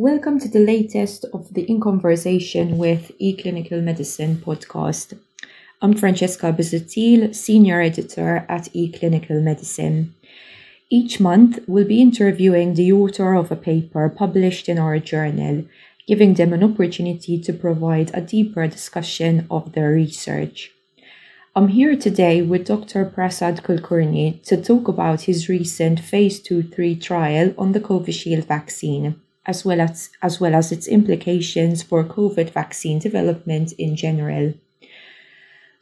Welcome to the latest of the In Conversation with eClinical Medicine podcast. I'm Francesca Bizzettil, Senior Editor at eClinical Medicine. Each month, we'll be interviewing the author of a paper published in our journal, giving them an opportunity to provide a deeper discussion of their research. I'm here today with Dr. Prasad Kulkarni to talk about his recent phase 2-3 trial on the Covishield vaccine, as well as, as well as its implications for COVID vaccine development in general.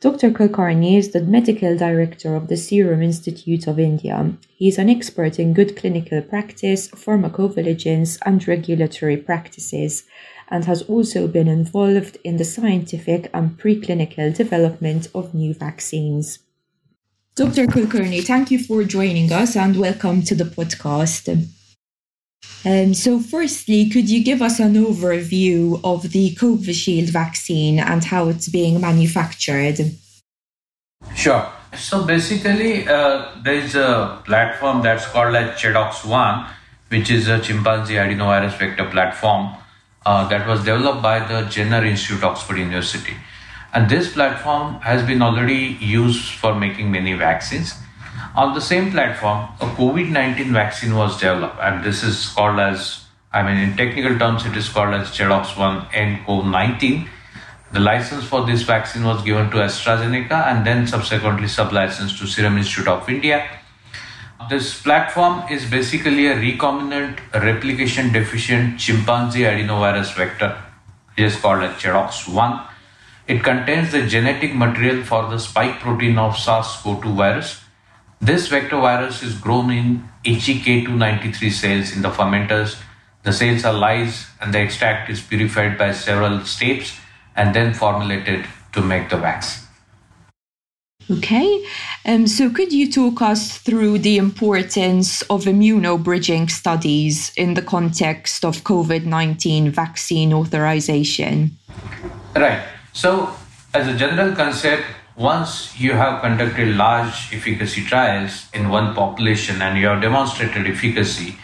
Dr. Kulkarni is the medical director of the Serum Institute of India. He is an expert in good clinical practice, pharmacovigilance, and regulatory practices, and has also been involved in the scientific and preclinical development of new vaccines. Dr. Kulkarni, thank you for joining us and welcome to the podcast. Um, so, firstly, could you give us an overview of the Covishield vaccine and how it's being manufactured? Sure. So, basically, uh, there is a platform that's called as ChAdOx1, which is a chimpanzee adenovirus vector platform uh, that was developed by the Jenner Institute, Oxford University. And this platform has been already used for making many vaccines. On the same platform, a COVID 19 vaccine was developed, and this is called as, I mean, in technical terms, it is called as ChAdOx1 nCoV 19. The license for this vaccine was given to AstraZeneca and then subsequently sublicensed to Serum Institute of India this platform is basically a recombinant replication deficient chimpanzee adenovirus vector. It is called as ChAdOx1. It contains the genetic material for the spike protein of SARS-CoV-2 virus. This vector virus is grown in HEK293 cells in the fermenters. The cells are lysed and the extract is purified by several steps and then formulated to make the vaccine. Okay, um, so could you talk us through the importance of immunobridging studies in the context of COVID 19 vaccine authorization? Right. So, as a general concept, once you have conducted large efficacy trials in one population and you have demonstrated efficacy,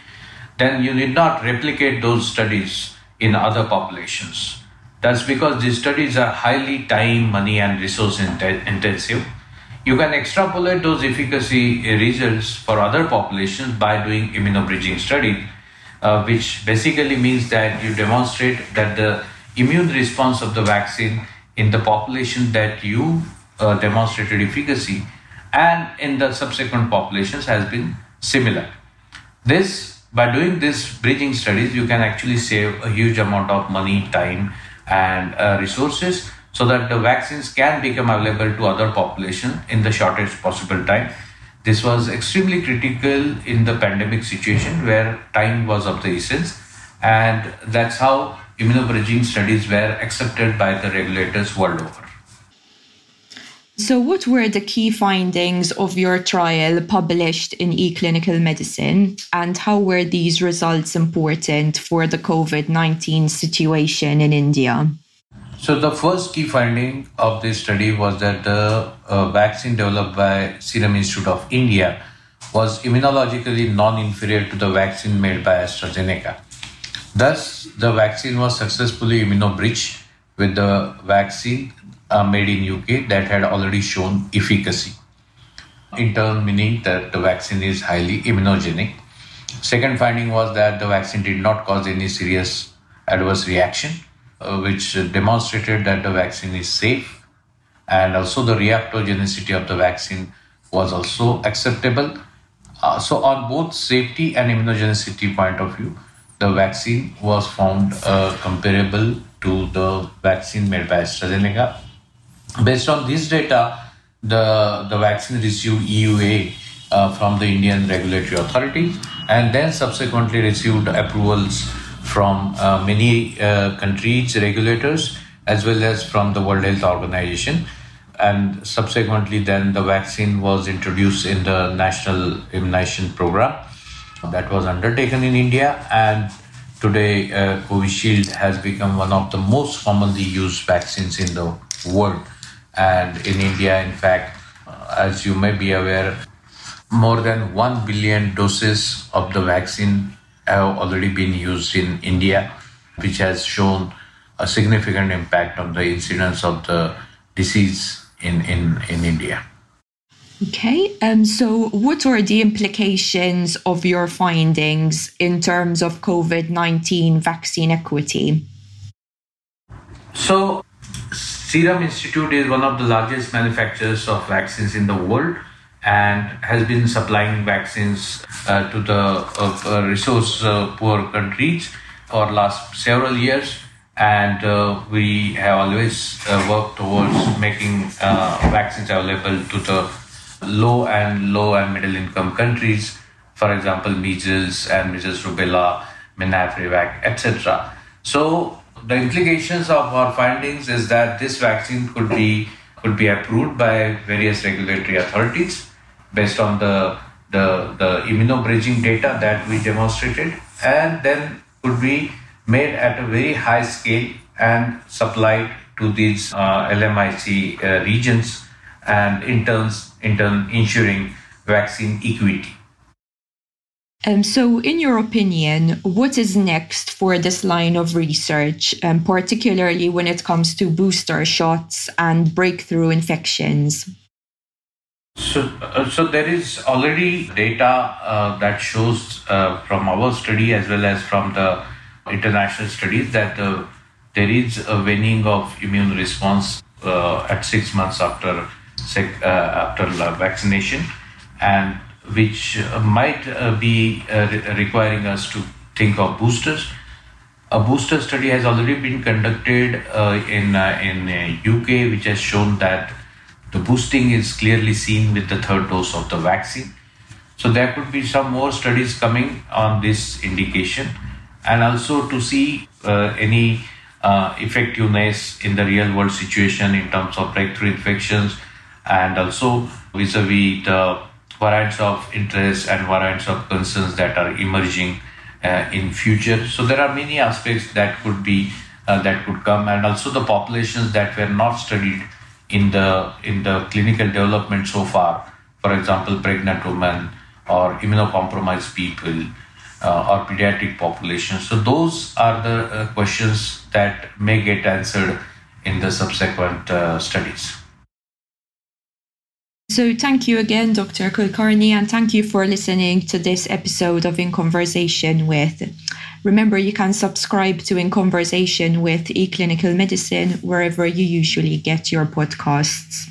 then you need not replicate those studies in other populations. That's because these studies are highly time, money, and resource intensive you can extrapolate those efficacy results for other populations by doing immunobridging study, uh, which basically means that you demonstrate that the immune response of the vaccine in the population that you uh, demonstrated efficacy and in the subsequent populations has been similar. This by doing this bridging studies, you can actually save a huge amount of money, time, and uh, resources so that the vaccines can become available to other population in the shortest possible time. This was extremely critical in the pandemic situation where time was of the essence, and that's how immunobridging studies were accepted by the regulators world over. So, what were the key findings of your trial published in eClinical Medicine, and how were these results important for the COVID 19 situation in India? So the first key finding of this study was that the uh, vaccine developed by Serum Institute of India was immunologically non-inferior to the vaccine made by AstraZeneca. Thus, the vaccine was successfully immunobridged with the vaccine uh, made in UK that had already shown efficacy. In turn, meaning that the vaccine is highly immunogenic. Second finding was that the vaccine did not cause any serious adverse reaction uh, which demonstrated that the vaccine is safe and also the reactogenicity of the vaccine was also acceptable. Uh, so, on both safety and immunogenicity point of view, the vaccine was found uh, comparable to the vaccine made by AstraZeneca. Based on this data, the, the vaccine received EUA uh, from the Indian regulatory authorities and then subsequently received approvals from uh, many uh, countries' regulators as well as from the World Health Organization. And subsequently, then the vaccine was introduced in the National Immunization Program that was undertaken in India. And today, uh, Covishield has become one of the most commonly used vaccines in the world. And in India, in fact, uh, as you may be aware, more than 1 billion doses of the vaccine have already been used in India. which has shown a significant impact on the incidence of the disease in, in, in India. Okay, um, so what are the implications of your findings in terms of COVID 19 vaccine equity? So, Serum Institute is one of the largest manufacturers of vaccines in the world and has been supplying vaccines uh, to the uh, uh resource uh, poor countries for last several years and uh, we have always uh, worked towards making vaccines available to the low and low and middle income countries for example measles and measles rubella menafrivac etc so the implications of our findings is that this vaccine could be could be approved by various regulatory authorities based on the the, the immunobridging data that we demonstrated and then could be made at a very high scale and supplied to these uh, LMIC uh, regions and in turns in turn ensuring vaccine equity. Um, so, in your opinion, what is next for this line of research, um, particularly when it comes to booster shots and breakthrough infections? So, uh, so there is already data uh, that shows uh, from our study as well as from the international studies that uh, there is a waning of immune response uh, at six months after sec- uh, after vaccination, and which might uh, be uh, re- requiring us to think of boosters. A booster study has already been conducted uh, in in UK, which has shown that the boosting is clearly seen with the third dose of the vaccine. So there could be some more studies coming on this indication, and also to see uh, any uh, effectiveness in the real world situation in terms of breakthrough infections, and also vis-a-vis the variants of interest and variants of concerns that are emerging uh, in future. So there are many aspects that could be uh, that could come, and also the populations that were not studied in the in the clinical development so far. For example, pregnant women or immunocompromised people. Uh, or pediatric population. So, those are the uh, questions that may get answered in the subsequent uh, studies. So, thank you again, Dr. Kulkarni, and thank you for listening to this episode of In Conversation with. Remember, you can subscribe to In Conversation with eClinical Medicine wherever you usually get your podcasts.